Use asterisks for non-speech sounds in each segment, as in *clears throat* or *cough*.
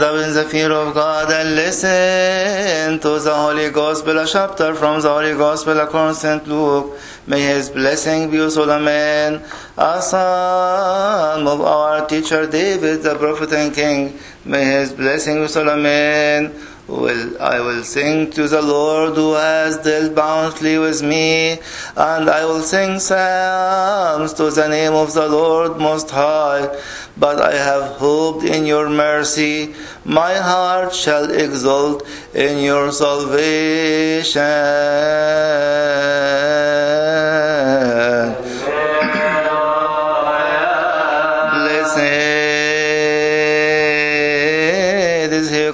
up in the fear of God and listen to the Holy Gospel, a chapter from the Holy Gospel according to St. Luke. May his blessing be all, amen. A son of our teacher David, the prophet and king. May his blessing be all, amen. Will I will sing to the Lord who has dealt bountifully with me, and I will sing psalms to the name of the Lord Most High. But I have hoped in your mercy. My heart shall exult in your salvation.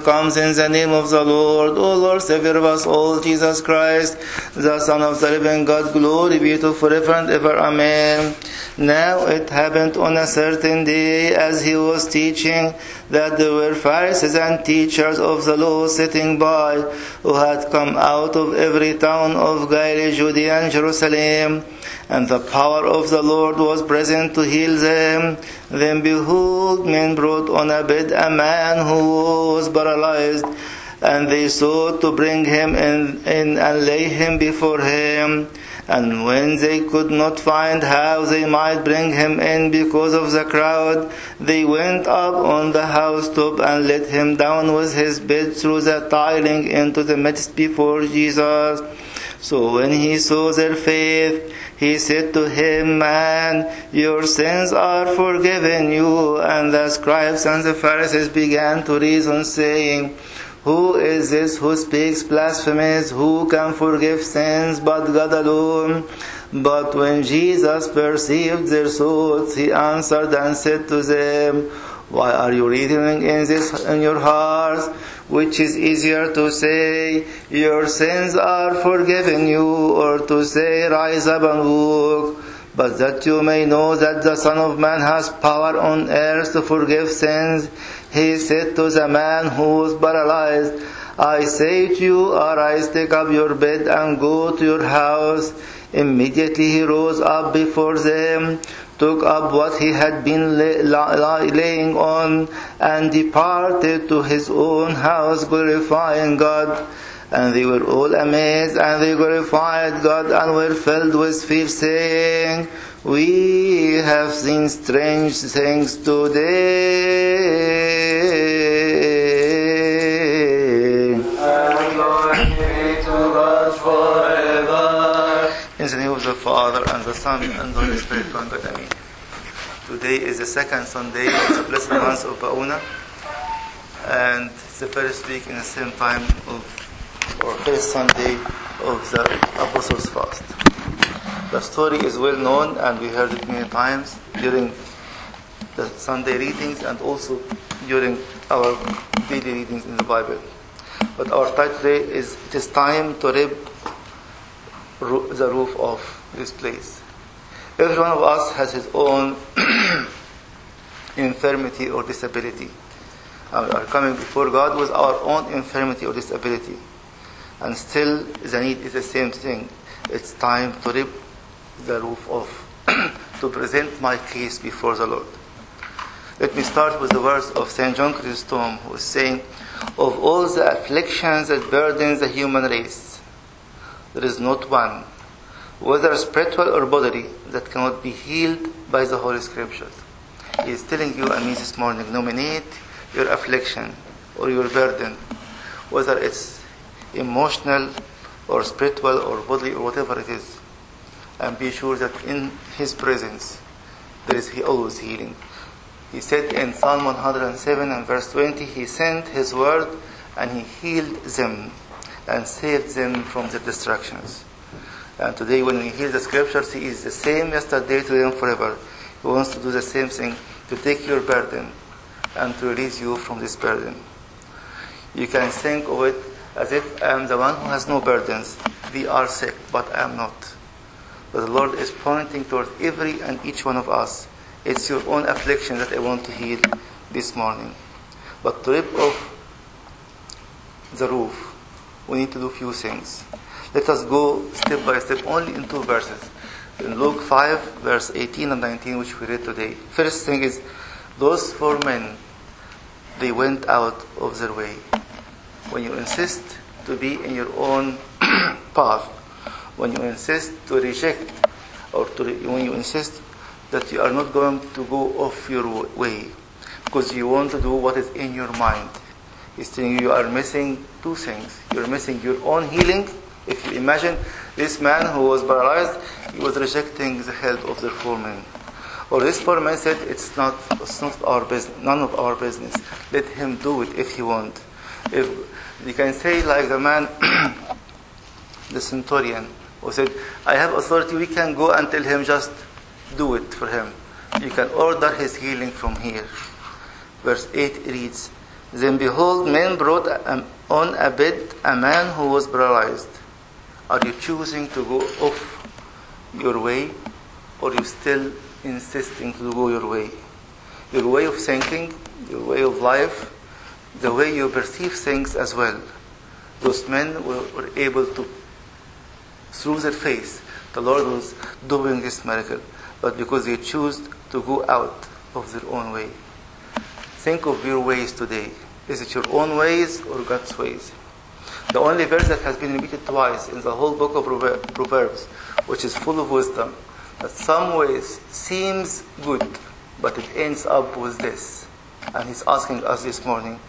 Comes in the name of the Lord. O Lord, Savior of us all, Jesus Christ, the Son of the living God, glory be to forever and ever. Amen. Now it happened on a certain day as he was teaching that there were Pharisees and teachers of the law sitting by who had come out of every town of Galilee, Judea, and Jerusalem. And the power of the Lord was present to heal them. Then behold, men brought on a bed a man who was paralyzed, and they sought to bring him in, in and lay him before him. And when they could not find how they might bring him in because of the crowd, they went up on the housetop and let him down with his bed through the tiling into the midst before Jesus. So when he saw their faith, he said to him, Man, your sins are forgiven you. And the scribes and the Pharisees began to reason, saying, Who is this who speaks blasphemies? Who can forgive sins but God alone? But when Jesus perceived their thoughts, he answered and said to them, Why are you reasoning in this in your hearts? Which is easier to say, Your sins are forgiven you, or to say, Rise up and walk? But that you may know that the Son of Man has power on earth to forgive sins, he said to the man who was paralyzed, I say to you, arise, take up your bed and go to your house. Immediately he rose up before them, took up what he had been lay, lay, laying on, and departed to his own house, glorifying God. And they were all amazed, and they glorified God, and were filled with fear, saying, We have seen strange things today. Father, and the Son, and the Holy Spirit, one God, Amen. Today is the second Sunday of the blessed month of Bauna, and it's the first week in the same time of, or first Sunday of the Apostles' Fast. The story is well known, and we heard it many times during the Sunday readings and also during our daily readings in the Bible. But our title today is It is Time to Rip the Roof of this place. Every one of us has his own *clears throat* infirmity or disability. And we are coming before God with our own infirmity or disability. And still, the need is the same thing. It's time to rip the roof off, *clears throat* to present my case before the Lord. Let me start with the words of St. John Chrysostom, who is saying, Of all the afflictions that burden the human race, there is not one, whether spiritual or bodily, that cannot be healed by the Holy Scriptures. He is telling you and me this morning, nominate your affliction or your burden, whether it's emotional or spiritual or bodily or whatever it is, and be sure that in His presence there is He always healing. He said in Psalm 107 and verse 20, He sent His word and He healed them and saved them from the destructions. And today, when we hear the scriptures, He is the same yesterday, today, and forever. He wants to do the same thing to take your burden and to release you from this burden. You can think of it as if I am the one who has no burdens. We are sick, but I am not. But the Lord is pointing towards every and each one of us. It's your own affliction that I want to heal this morning. But to rip off the roof, we need to do a few things. Let us go step by step only in two verses. In Luke 5, verse 18 and 19, which we read today. First thing is, those four men they went out of their way. When you insist to be in your own *clears throat* path, when you insist to reject, or to re- when you insist that you are not going to go off your way, because you want to do what is in your mind, He's telling you you are missing two things. You're missing your own healing. If you imagine this man who was paralyzed, he was rejecting the help of the foreman. Or this foreman said, "It's not, it's not our business, none of our business. Let him do it if he want." If you can say like the man, *clears throat* the centurion, who said, "I have authority. We can go and tell him just do it for him. You can order his healing from here." Verse eight reads. Then behold, men brought on a bed a man who was paralyzed. Are you choosing to go off your way, or you still insisting to go your way? Your way of thinking, your way of life, the way you perceive things as well. Those men were, were able to, through their faith, the Lord was doing this miracle, but because they chose to go out of their own way. Think of your ways today. Is it your own ways or God's ways? The only verse that has been repeated twice in the whole book of Proverbs, which is full of wisdom, that some ways seems good, but it ends up with this. And he's asking us this morning,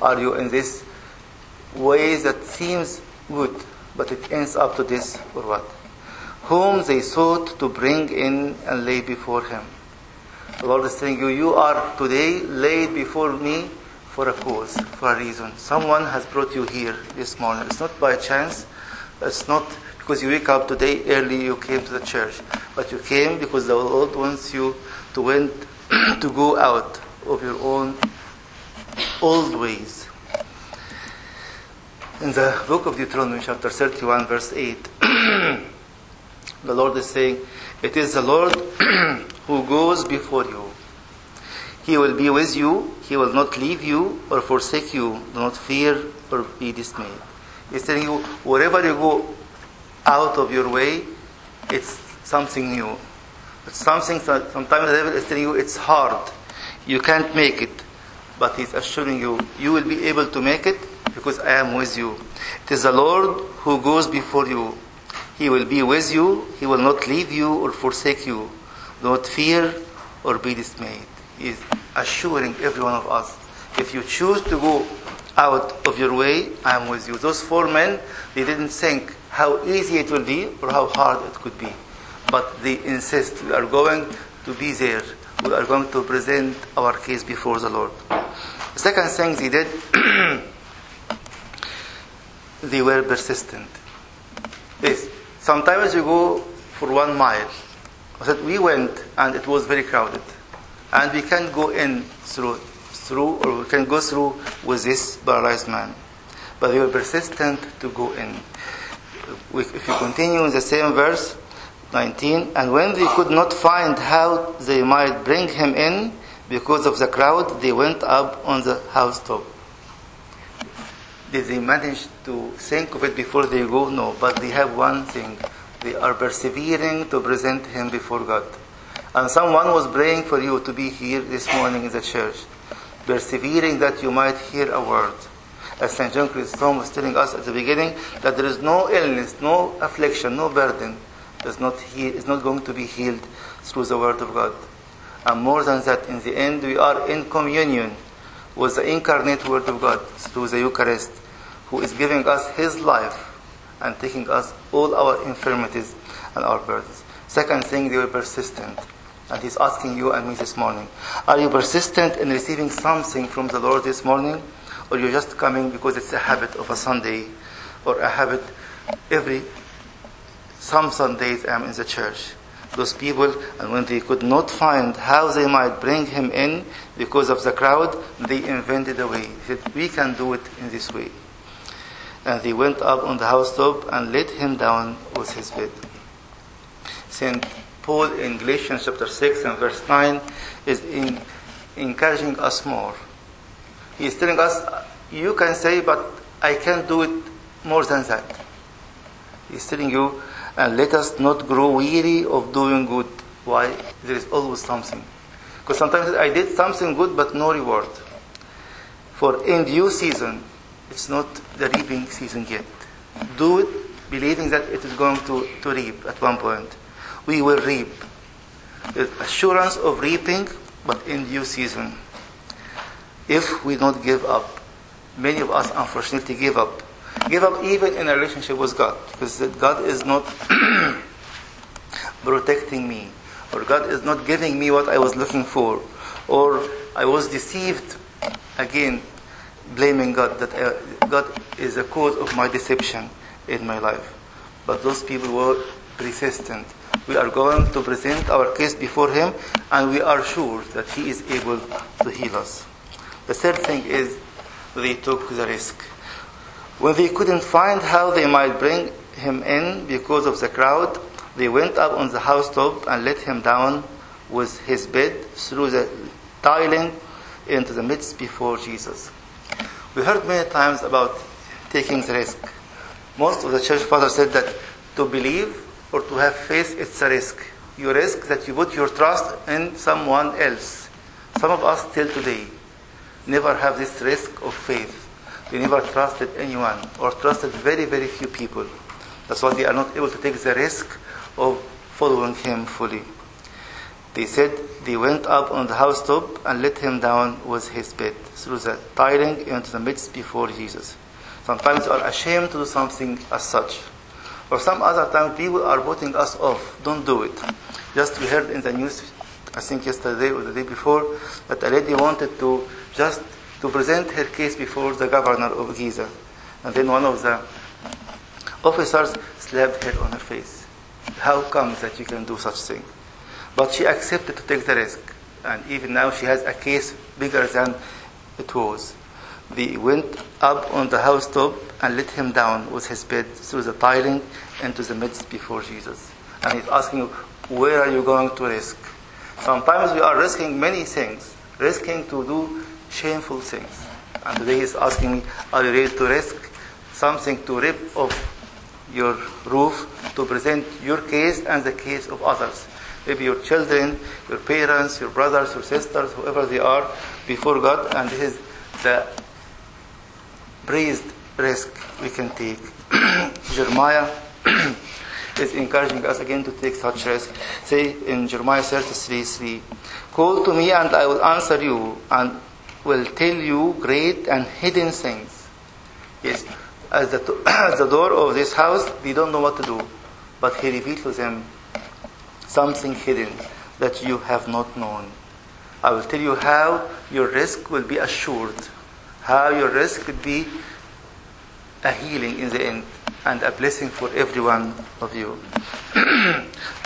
are you in this ways that seems good, but it ends up to this or what? Whom they sought to bring in and lay before him. The Lord is saying you, you are today laid before me for a cause, for a reason. Someone has brought you here this morning. It's not by chance. It's not because you wake up today early, you came to the church. But you came because the Lord wants you to went *clears throat* to go out of your own old ways. In the book of Deuteronomy, chapter 31, verse 8, *clears throat* the Lord is saying, It is the Lord *clears throat* who goes before you. He will be with you. He will not leave you or forsake you. Do not fear or be dismayed. He's telling you, wherever you go out of your way, it's something new. It's something that sometimes the devil is telling you it's hard. You can't make it. But he's assuring you, you will be able to make it because I am with you. It is the Lord who goes before you. He will be with you. He will not leave you or forsake you. Do not fear or be dismayed. He is assuring every one of us. If you choose to go out of your way, I am with you. Those four men, they didn't think how easy it will be or how hard it could be. But they insist, we are going to be there. We are going to present our case before the Lord. The second thing they did, *clears throat* they were persistent. Yes, sometimes you go for one mile. But we went and it was very crowded. And we can go in through, through, or we can go through with this paralyzed man. But they were persistent to go in. If you continue in the same verse, 19, and when they could not find how they might bring him in because of the crowd, they went up on the housetop. Did they manage to think of it before they go? No, but they have one thing. They are persevering to present him before God. And someone was praying for you to be here this morning in the church, persevering that you might hear a word. As St. John Chrysostom was telling us at the beginning, that there is no illness, no affliction, no burden is not, is not going to be healed through the word of God. And more than that, in the end, we are in communion with the incarnate word of God through the Eucharist, who is giving us his life and taking us all our infirmities and our burdens. Second thing, they were persistent. And he's asking you and me this morning Are you persistent in receiving something from the Lord this morning? Or you're just coming because it's a habit of a Sunday or a habit every some Sundays I'm in the church. Those people, and when they could not find how they might bring him in because of the crowd, they invented a way. They said, We can do it in this way. And they went up on the housetop and laid him down with his bed. St. Paul in Galatians chapter 6 and verse 9 is in, encouraging us more. He is telling us, you can say, but I can't do it more than that. He's telling you, and let us not grow weary of doing good. Why? There is always something. Because sometimes I did something good, but no reward. For in due season, it's not the reaping season yet. Do it believing that it is going to, to reap at one point. We will reap. The assurance of reaping, but in due season. If we don't give up, many of us unfortunately give up. Give up even in a relationship with God, because God is not *clears throat* protecting me, or God is not giving me what I was looking for, or I was deceived. Again, blaming God that God is the cause of my deception in my life. But those people were persistent. We are going to present our case before Him, and we are sure that He is able to heal us. The third thing is they took the risk. When they couldn't find how they might bring him in because of the crowd, they went up on the housetop and let him down with his bed through the tiling into the midst before Jesus. We heard many times about taking the risk. Most of the church fathers said that to believe or to have faith, it's a risk. You risk that you put your trust in someone else. Some of us till today never have this risk of faith. They never trusted anyone or trusted very, very few people. That's why they are not able to take the risk of following him fully. They said they went up on the housetop and let him down with his bed through the tiling into the midst before Jesus. Sometimes we are ashamed to do something as such. Or some other time people are voting us off. Don't do it. Just we heard in the news, I think yesterday or the day before, that a lady wanted to just to present her case before the governor of Giza. And then one of the officers slapped her on her face. How comes that you can do such thing? But she accepted to take the risk. And even now she has a case bigger than it was. They went up on the housetop and let him down with his bed through the tiling into the midst before Jesus. And he's asking, Where are you going to risk? Sometimes we are risking many things, risking to do shameful things. And today he's asking me, Are you ready to risk something to rip off your roof to present your case and the case of others? Maybe your children, your parents, your brothers, your sisters, whoever they are, before God, and this is the praised risk we can take. *clears throat* Jeremiah *clears throat* is encouraging us again to take such risk. Say in Jeremiah 33 3, Call to me and I will answer you and will tell you great and hidden things. Yes, as the, *clears throat* as the door of this house, they don't know what to do, but he revealed to them something hidden that you have not known. I will tell you how your risk will be assured, how your risk could be a healing in the end and a blessing for every one of you. *clears throat*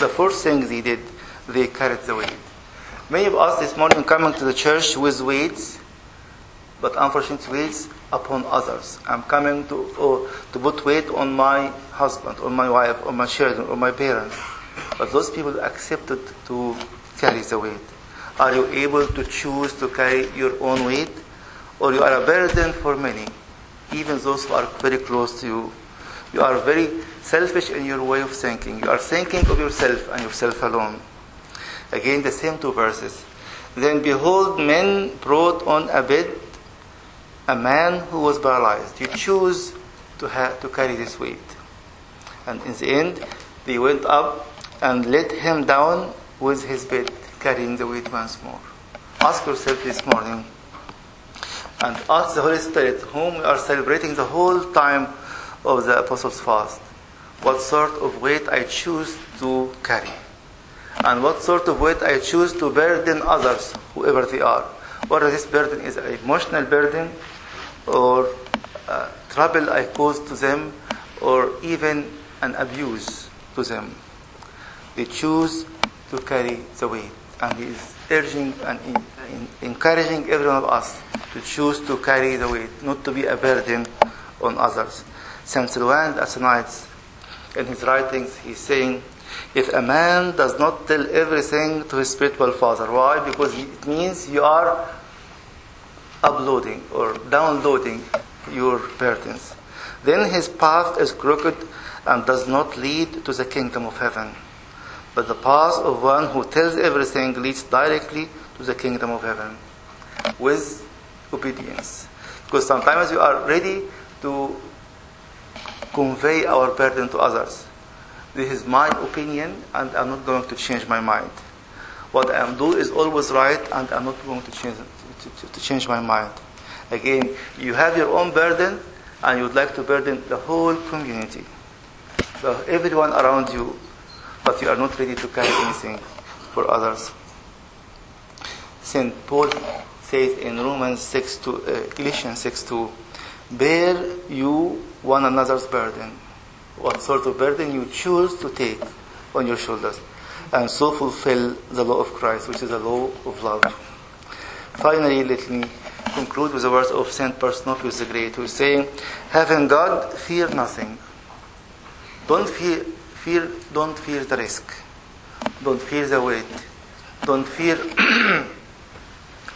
the first thing they did, they carried the weight. Many of us this morning coming to the church with weights, but unfortunately weights upon others. I'm coming to, oh, to put weight on my husband, on my wife, on my children, on my parents. But those people accepted to carry the weight. Are you able to choose to carry your own weight? Or you are a burden for many, even those who are very close to you. You are very selfish in your way of thinking. You are thinking of yourself and yourself alone. Again, the same two verses. Then behold, men brought on a bed a man who was paralyzed. You choose to, have, to carry this weight. And in the end, they went up and let him down with his bed, carrying the weight once more. Ask yourself this morning and ask the Holy Spirit, whom we are celebrating the whole time of the Apostles' Fast, what sort of weight I choose to carry, and what sort of weight I choose to burden others, whoever they are. Whether this burden is an emotional burden, or trouble I cause to them, or even an abuse to them. They choose to carry the weight. And he is urging and in, in, encouraging every one of us to choose to carry the weight, not to be a burden on others. Saint Silouan Asenites, in his writings, he's saying, if a man does not tell everything to his spiritual father, why? Because it means you are uploading or downloading your burdens. Then his path is crooked and does not lead to the kingdom of heaven. But the path of one who tells everything leads directly to the kingdom of heaven with obedience. Because sometimes we are ready to convey our burden to others. This is my opinion, and I'm not going to change my mind. What I am doing is always right, and I'm not going to change to, to, to change my mind. Again, you have your own burden, and you would like to burden the whole community, so everyone around you, but you are not ready to carry anything for others. Saint Paul in Romans 6 to uh, Galatians 6 2, bear you one another's burden. What sort of burden you choose to take on your shoulders, and so fulfill the law of Christ, which is the law of love. Finally, let me conclude with the words of Saint Barsanuphius the Great, who is saying, "Having God, fear nothing. Don't fear, fear, don't fear the risk. Don't fear the weight. Don't fear *clears throat*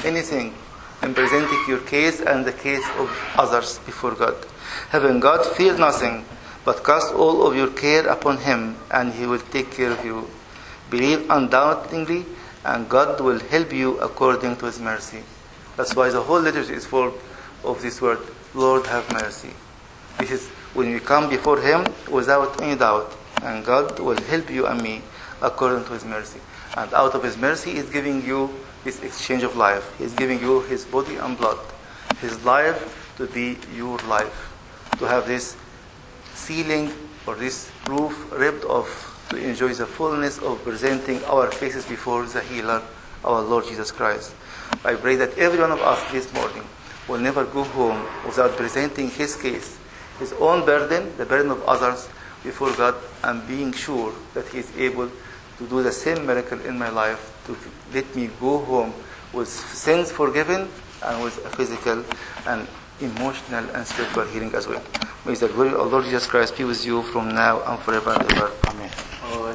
anything in presenting your case and the case of others before God. Having God, fear nothing, but cast all of your care upon Him, and He will take care of you. Believe undoubtingly, and God will help you according to His mercy. That's why the whole liturgy is full of this word, Lord have mercy. This is when we come before Him without any doubt, and God will help you and me according to His mercy. And out of His mercy, He is giving you this exchange of life. He is giving you His body and blood, His life to be your life, to have this ceiling or this roof ripped off to enjoy the fullness of presenting our faces before the healer, our Lord Jesus Christ. I pray that every one of us this morning will never go home without presenting his case, his own burden, the burden of others before God, and being sure that he is able to do the same miracle in my life to let me go home with sins forgiven and with a physical and emotional and spiritual healing as well. May the glory of Lord Jesus Christ be with you from now and forever and ever. Amen. Oh,